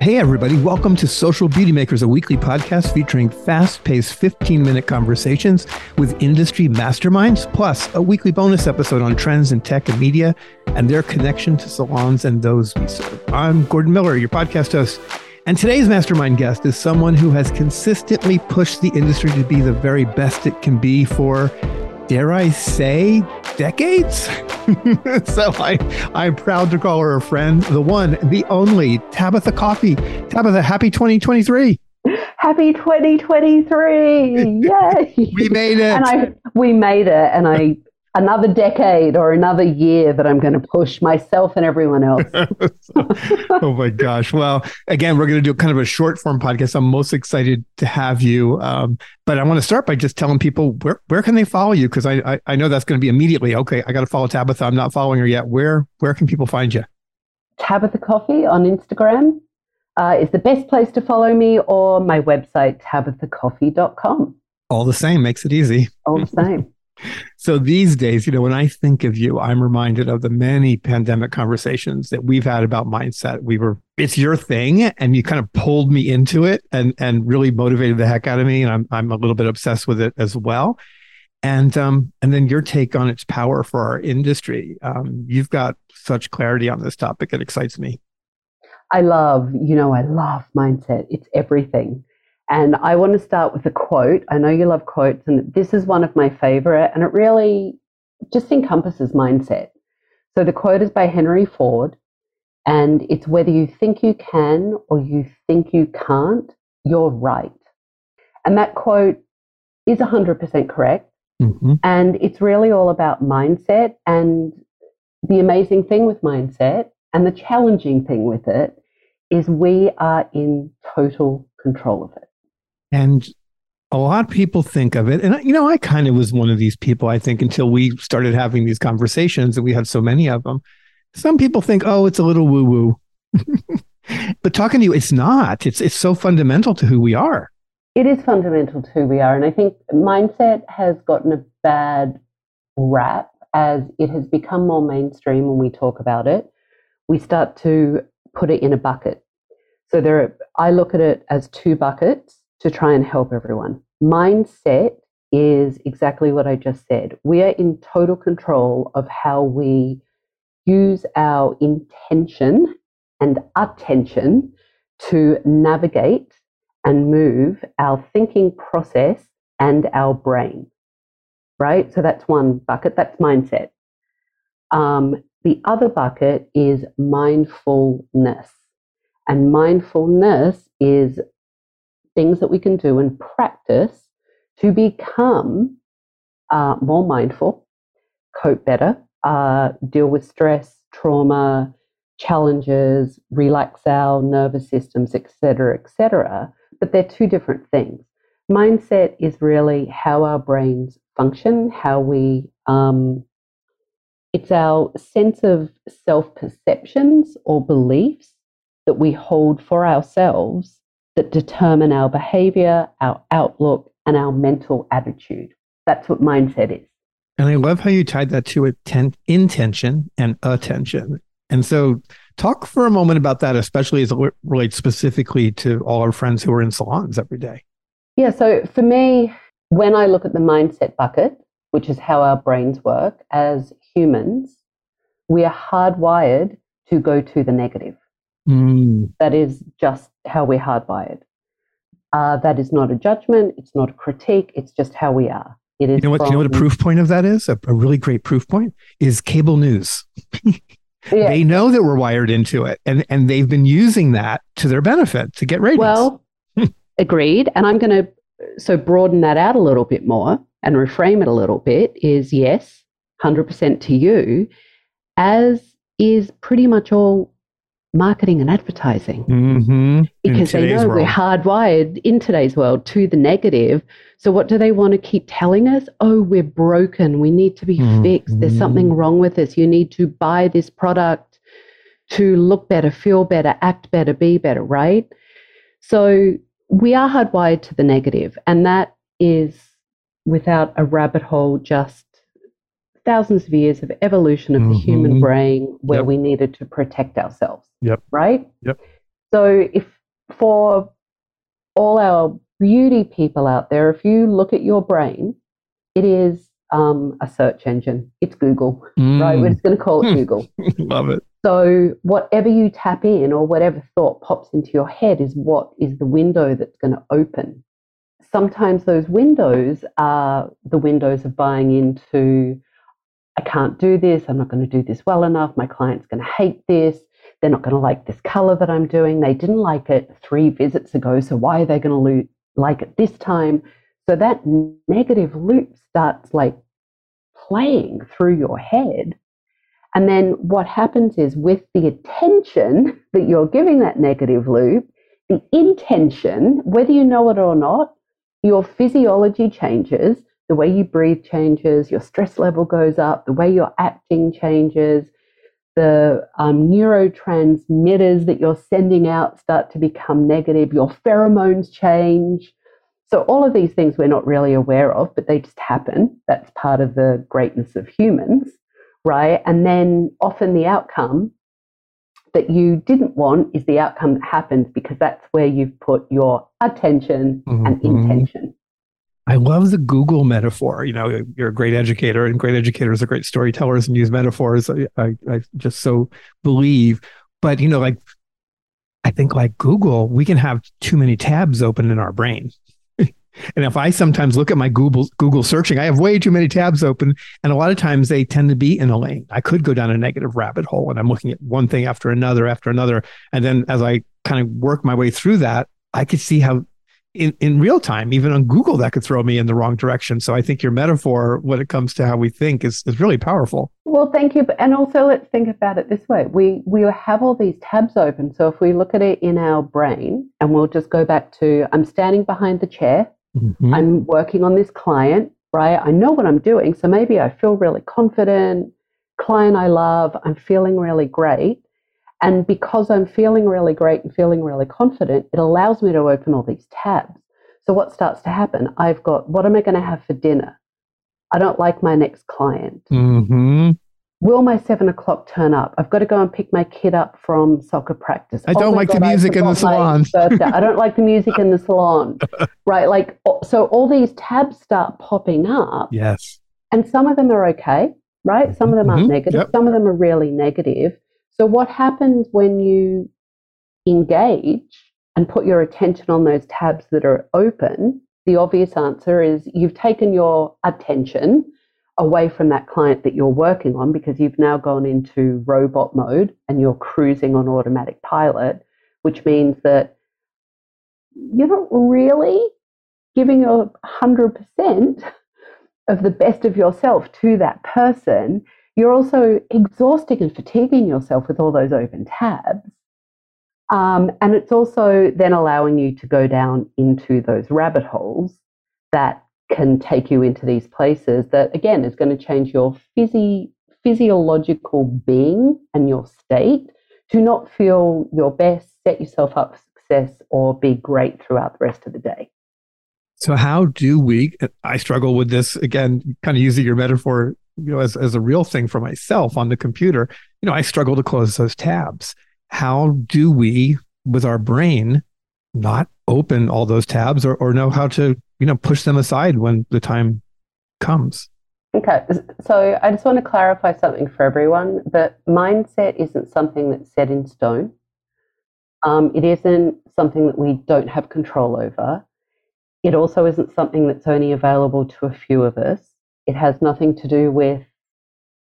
Hey, everybody, welcome to Social Beauty Makers, a weekly podcast featuring fast paced 15 minute conversations with industry masterminds, plus a weekly bonus episode on trends in tech and media and their connection to salons and those we serve. I'm Gordon Miller, your podcast host. And today's mastermind guest is someone who has consistently pushed the industry to be the very best it can be for dare I say, decades. so I, I'm proud to call her a friend, the one, the only Tabatha Coffey. Tabatha, happy 2023. Happy 2023. Yay. we made it. And I, we made it. And I another decade or another year that I'm going to push myself and everyone else. oh my gosh. Well, again, we're going to do kind of a short form podcast. I'm most excited to have you. Um, but I want to start by just telling people where, where can they follow you? Cause I, I, I know that's going to be immediately, okay, I got to follow Tabatha. I'm not following her yet. Where, where can people find you? Tabatha Coffey on Instagram uh, is the best place to follow me or my website, tabathacoffey.com. All the same, makes it easy. All the same. So these days, you know, when I think of you, I'm reminded of the many pandemic conversations that we've had about mindset. We were, it's your thing, and you kind of pulled me into it and and really motivated the heck out of me. And I'm I'm a little bit obsessed with it as well. And um and then your take on its power for our industry. Um, you've got such clarity on this topic. It excites me. I love, you know, I love mindset. It's everything. And I want to start with a quote. I know you love quotes, and this is one of my favorite, and it really just encompasses mindset. So the quote is by Henry Ford, and it's whether you think you can or you think you can't, you're right. And that quote is 100% correct. Mm-hmm. And it's really all about mindset. And the amazing thing with mindset and the challenging thing with it is we are in total control of it. And a lot of people think of it. And, you know, I kind of was one of these people, I think, until we started having these conversations and we had so many of them. Some people think, oh, it's a little woo woo. but talking to you, it's not. It's, it's so fundamental to who we are. It is fundamental to who we are. And I think mindset has gotten a bad rap as it has become more mainstream when we talk about it. We start to put it in a bucket. So there are, I look at it as two buckets to try and help everyone. Mindset is exactly what I just said. We are in total control of how we use our intention and attention to navigate and move our thinking process and our brain. Right? So that's one bucket, that's mindset. Um, the other bucket is mindfulness. And mindfulness is things that we can do and practice to become uh, more mindful, cope better, uh, deal with stress, trauma, challenges, relax our nervous systems, etc., etc. But they're two different things. Mindset is really how our brains function, how we, um, it's our sense of self perceptions or beliefs that we hold for ourselves that determine our behavior, our outlook, and our mental attitude. That's what mindset is. And I love how you tied that to atten- intention and attention. And so, talk for a moment about that, especially as it relates specifically to all our friends who are in salons every day. Yeah. So, for me, when I look at the mindset bucket, which is how our brains work as humans, we are hardwired to go to the negative. Mm. That is just how we're hardwired. Uh, that is not a judgment. It's not a critique. It's just how we are. It is. You know what? From, you know what a proof point of that is? A, a really great proof point is cable news. yeah. They know that we're wired into it, and and they've been using that to their benefit to get ratings. Well, agreed. And I'm going to so broaden that out a little bit more and reframe it a little bit. Is yes, hundred percent to you, as is pretty much all marketing and advertising mm-hmm. because they know world. we're hardwired in today's world to the negative. So, what do they want to keep telling us? Oh, we're broken. We need to be mm-hmm. fixed. There's something wrong with us. You need to buy this product to look better, feel better, act better, be better, right? So, we are hardwired to the negative, and that is without a rabbit hole just thousands of years of evolution of mm-hmm. the human brain where yep. we needed to protect ourselves. Yep. Right? Yep. So, if for all our beauty people out there, if you look at your brain, it is um, a search engine. It's Google, mm. right? We're just going to call it Google. Love it. So, whatever you tap in or whatever thought pops into your head is what is the window that's going to open. Sometimes those windows are the windows of buying into I can't do this. I'm not going to do this well enough. My client's going to hate this. They're not going to like this color that I'm doing. They didn't like it three visits ago. So why are they going to lo- like it this time? So that negative loop starts like playing through your head. And then what happens is with the attention that you're giving that negative loop, the intention, whether you know it or not, your physiology changes the way you breathe changes, your stress level goes up, the way you're acting changes, the um, neurotransmitters that you're sending out start to become negative, your pheromones change. So, all of these things we're not really aware of, but they just happen. That's part of the greatness of humans, right? And then often the outcome that you didn't want is the outcome that happens because that's where you've put your attention mm-hmm. and intention. I love the Google metaphor. You know, you're a great educator, and great educators are great storytellers and use metaphors. I, I, I just so believe. But you know, like I think like Google, we can have too many tabs open in our brain. and if I sometimes look at my Google Google searching, I have way too many tabs open, and a lot of times they tend to be in a lane. I could go down a negative rabbit hole, and I'm looking at one thing after another after another, and then as I kind of work my way through that, I could see how in, in real time, even on Google, that could throw me in the wrong direction. So I think your metaphor, when it comes to how we think, is, is really powerful. Well, thank you. And also, let's think about it this way: we we have all these tabs open. So if we look at it in our brain, and we'll just go back to, I'm standing behind the chair. Mm-hmm. I'm working on this client, right? I know what I'm doing, so maybe I feel really confident. Client I love, I'm feeling really great. And because I'm feeling really great and feeling really confident, it allows me to open all these tabs. So, what starts to happen? I've got what am I going to have for dinner? I don't like my next client. Mm-hmm. Will my seven o'clock turn up? I've got to go and pick my kid up from soccer practice. I don't oh like God, the music in the salon. I don't like the music in the salon. Right. Like, so all these tabs start popping up. Yes. And some of them are okay, right? Some of them aren't mm-hmm. negative. Yep. Some of them are really negative. So, what happens when you engage and put your attention on those tabs that are open? The obvious answer is you've taken your attention away from that client that you're working on because you've now gone into robot mode and you're cruising on automatic pilot, which means that you're not really giving your 100% of the best of yourself to that person you're also exhausting and fatiguing yourself with all those open tabs. Um, and it's also then allowing you to go down into those rabbit holes that can take you into these places that, again, is going to change your physi- physiological being and your state to not feel your best, set yourself up for success, or be great throughout the rest of the day. So, how do we? I struggle with this again, kind of using your metaphor you know, as, as a real thing for myself on the computer, you know, I struggle to close those tabs. How do we, with our brain, not open all those tabs or, or know how to, you know, push them aside when the time comes? Okay, so I just want to clarify something for everyone that mindset isn't something that's set in stone. Um, it isn't something that we don't have control over. It also isn't something that's only available to a few of us. It has nothing to do with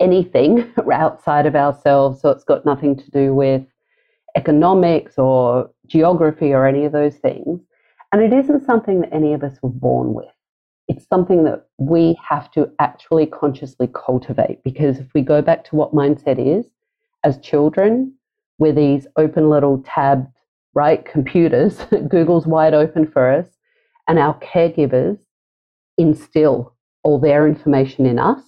anything outside of ourselves. So it's got nothing to do with economics or geography or any of those things. And it isn't something that any of us were born with. It's something that we have to actually consciously cultivate because if we go back to what mindset is, as children, we're these open little tabbed, right, computers, Google's wide open for us, and our caregivers instill all their information in us.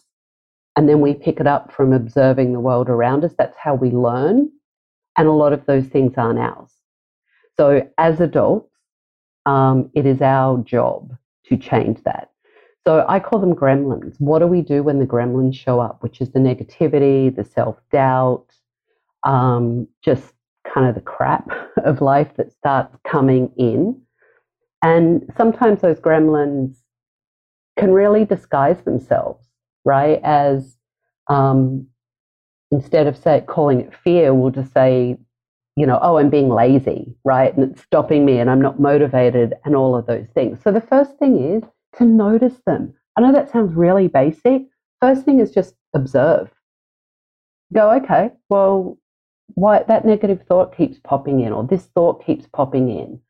And then we pick it up from observing the world around us. That's how we learn. And a lot of those things aren't ours. So, as adults, um, it is our job to change that. So, I call them gremlins. What do we do when the gremlins show up, which is the negativity, the self doubt, um, just kind of the crap of life that starts coming in. And sometimes those gremlins can really disguise themselves, right? As um, instead of say calling it fear, we'll just say, you know, oh, I'm being lazy, right? And it's stopping me and I'm not motivated and all of those things. So the first thing is to notice them. I know that sounds really basic. First thing is just observe. Go, okay, well, why that negative thought keeps popping in or this thought keeps popping in.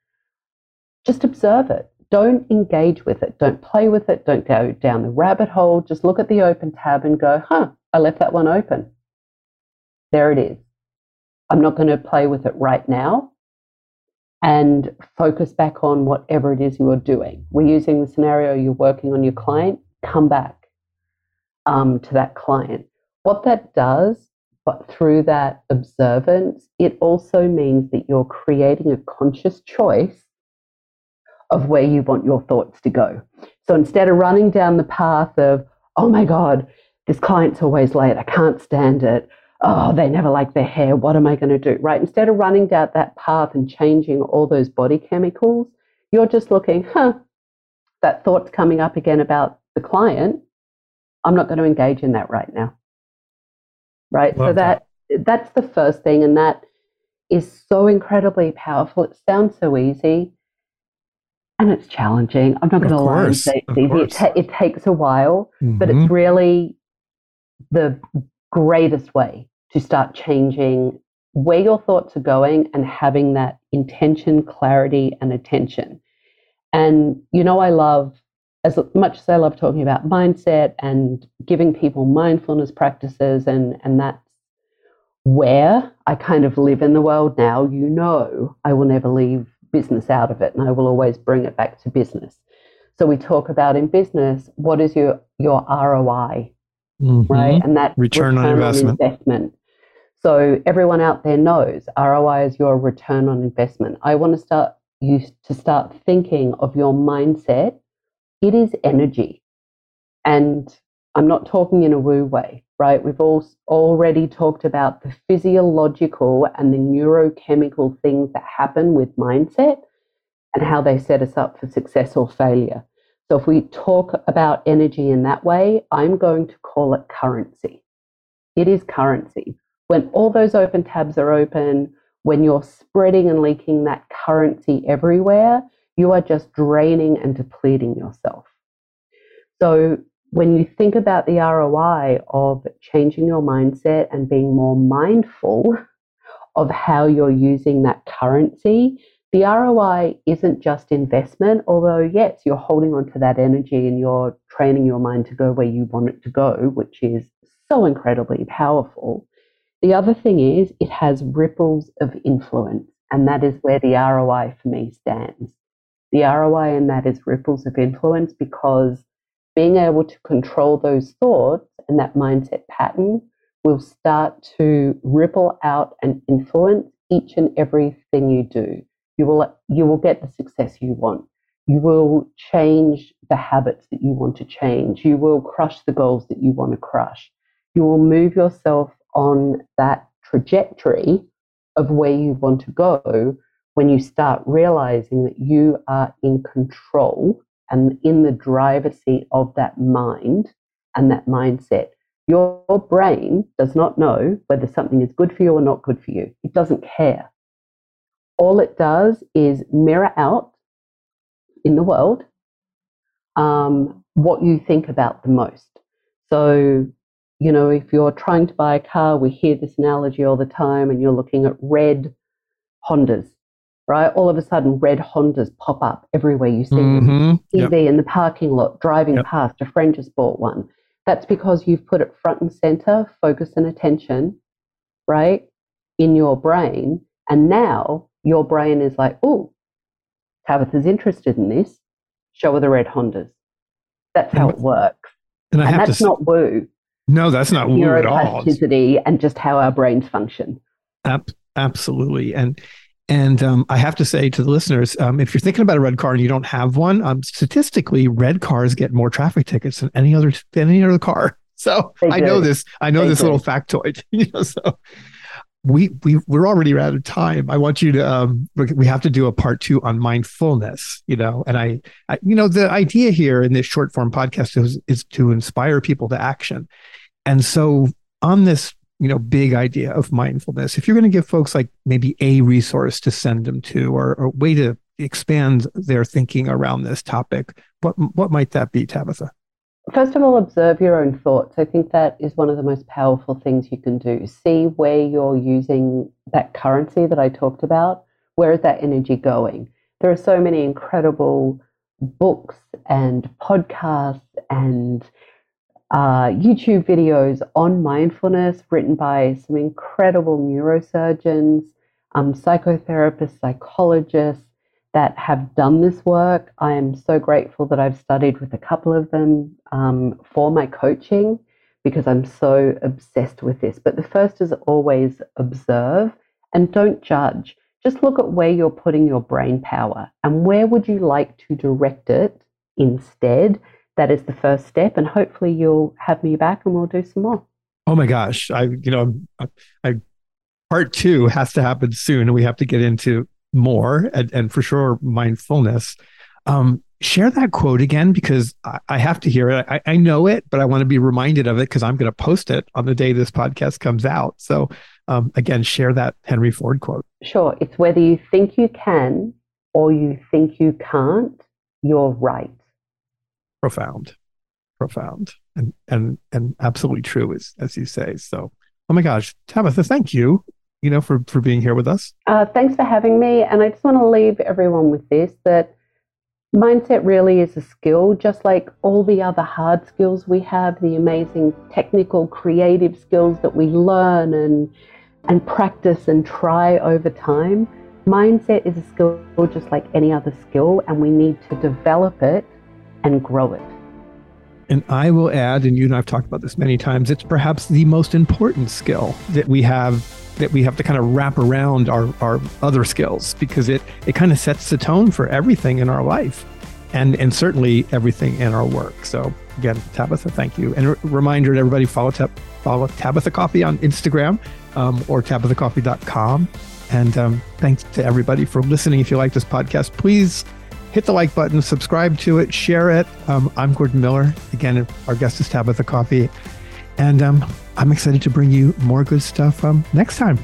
Just observe it. Don't engage with it. Don't play with it. Don't go down the rabbit hole. Just look at the open tab and go, huh, I left that one open. There it is. I'm not going to play with it right now and focus back on whatever it is you are doing. We're using the scenario you're working on your client, come back um, to that client. What that does, but through that observance, it also means that you're creating a conscious choice of where you want your thoughts to go. So instead of running down the path of, oh my God, this client's always late, I can't stand it. Oh, they never like their hair. What am I going to do? Right? Instead of running down that path and changing all those body chemicals, you're just looking, huh, that thought's coming up again about the client. I'm not going to engage in that right now. Right? Love so that, that that's the first thing and that is so incredibly powerful. It sounds so easy and it's challenging. I'm not going to lie and say. It, ta- it, takes a while, mm-hmm. but it's mm-hmm. really the greatest way to start changing where your thoughts are going and having that intention, clarity, and attention. And you know, I love, as much as I love talking about mindset and giving people mindfulness practices, and, and that's where I kind of live in the world now, you know, I will never leave business out of it and I will always bring it back to business. So we talk about in business, what is your, your ROI, mm-hmm. right? And that return, return on, investment. on investment. So everyone out there knows ROI is your return on investment. I want to start you to start thinking of your mindset. It is energy. And I'm not talking in a woo way, right? We've all already talked about the physiological and the neurochemical things that happen with mindset and how they set us up for success or failure. So if we talk about energy in that way, I'm going to call it currency. It is currency. When all those open tabs are open, when you're spreading and leaking that currency everywhere, you are just draining and depleting yourself. So when you think about the ROI of changing your mindset and being more mindful of how you're using that currency, the ROI isn't just investment, although, yes, you're holding on to that energy and you're training your mind to go where you want it to go, which is so incredibly powerful. The other thing is it has ripples of influence, and that is where the ROI for me stands. The ROI in that is ripples of influence because being able to control those thoughts and that mindset pattern will start to ripple out and influence each and everything you do. You will, you will get the success you want. You will change the habits that you want to change. You will crush the goals that you want to crush. You will move yourself on that trajectory of where you want to go when you start realizing that you are in control and in the driver's seat of that mind and that mindset. Your brain does not know whether something is good for you or not good for you. It doesn't care. All it does is mirror out in the world um, what you think about the most. So, you know, if you're trying to buy a car, we hear this analogy all the time, and you're looking at red Hondas right? All of a sudden, red Hondas pop up everywhere you see mm-hmm. them. TV yep. in the parking lot, driving yep. past. A friend just bought one. That's because you've put it front and center, focus and attention, right, in your brain. And now your brain is like, oh, Tabatha's interested in this. Show her the red Hondas. That's how it works. And, and that's not woo. No, that's not woo at all. Neuroplasticity and just how our brains function. Ab- absolutely. And and um, I have to say to the listeners, um, if you're thinking about a red car and you don't have one, um, statistically, red cars get more traffic tickets than any other than any other car. So I know this. I know this little factoid. you know, so we we we're already out of time. I want you to um we have to do a part two on mindfulness, you know. And I, I you know the idea here in this short form podcast is is to inspire people to action. And so on this you know big idea of mindfulness, if you're going to give folks like maybe a resource to send them to or a way to expand their thinking around this topic, what what might that be, Tabatha? First of all, observe your own thoughts. I think that is one of the most powerful things you can do. See where you're using that currency that I talked about. Where is that energy going? There are so many incredible books and podcasts and uh, YouTube videos on mindfulness written by some incredible neurosurgeons, um, psychotherapists, psychologists, that have done this work. I am so grateful that I've studied with a couple of them um, for my coaching because I'm so obsessed with this. But the first is always observe and don't judge. Just look at where you're putting your brain power and where would you like to direct it instead. That is the first step, and hopefully you'll have me back and we'll do some more. Oh my gosh, I you know I, I part two has to happen soon, and we have to get into more and, and for sure mindfulness. Um, share that quote again because I, I have to hear it. I, I, know it, but I want to be reminded of it because I'm going to post it on the day this podcast comes out. So, um, again, share that Henry Ford quote. Sure. It's whether you think you can or you think you can't, you're right. Profound, profound, and and and absolutely true, as as you say. So, oh my gosh, Tabatha, thank you you know, for, for being here with us. Uh, thanks for having me. And I just want to leave everyone with this that mindset really is a skill, just like all the other hard skills we have, the amazing technical, creative skills that we learn and, and practice and try over time. Mindset is a skill just like any other skill, and we need to develop it and grow it. And I will add, and you and I've talked about this many times, it's perhaps the most important skill that we have that we have to kind of wrap around our, our other skills because it, it kind of sets the tone for everything in our life and, and certainly everything in our work. So again, Tabatha, thank you. And a reminder to everybody, follow, follow Tabatha Coffey on Instagram um, or tabathacoffey.com. And um, thanks to everybody for listening. If you like this podcast, please hit the like button, subscribe to it, share it. Um, I'm Gordon Miller. Again, our guest is Tabatha Coffey. And um, I'm excited to bring you more good stuff um, next time.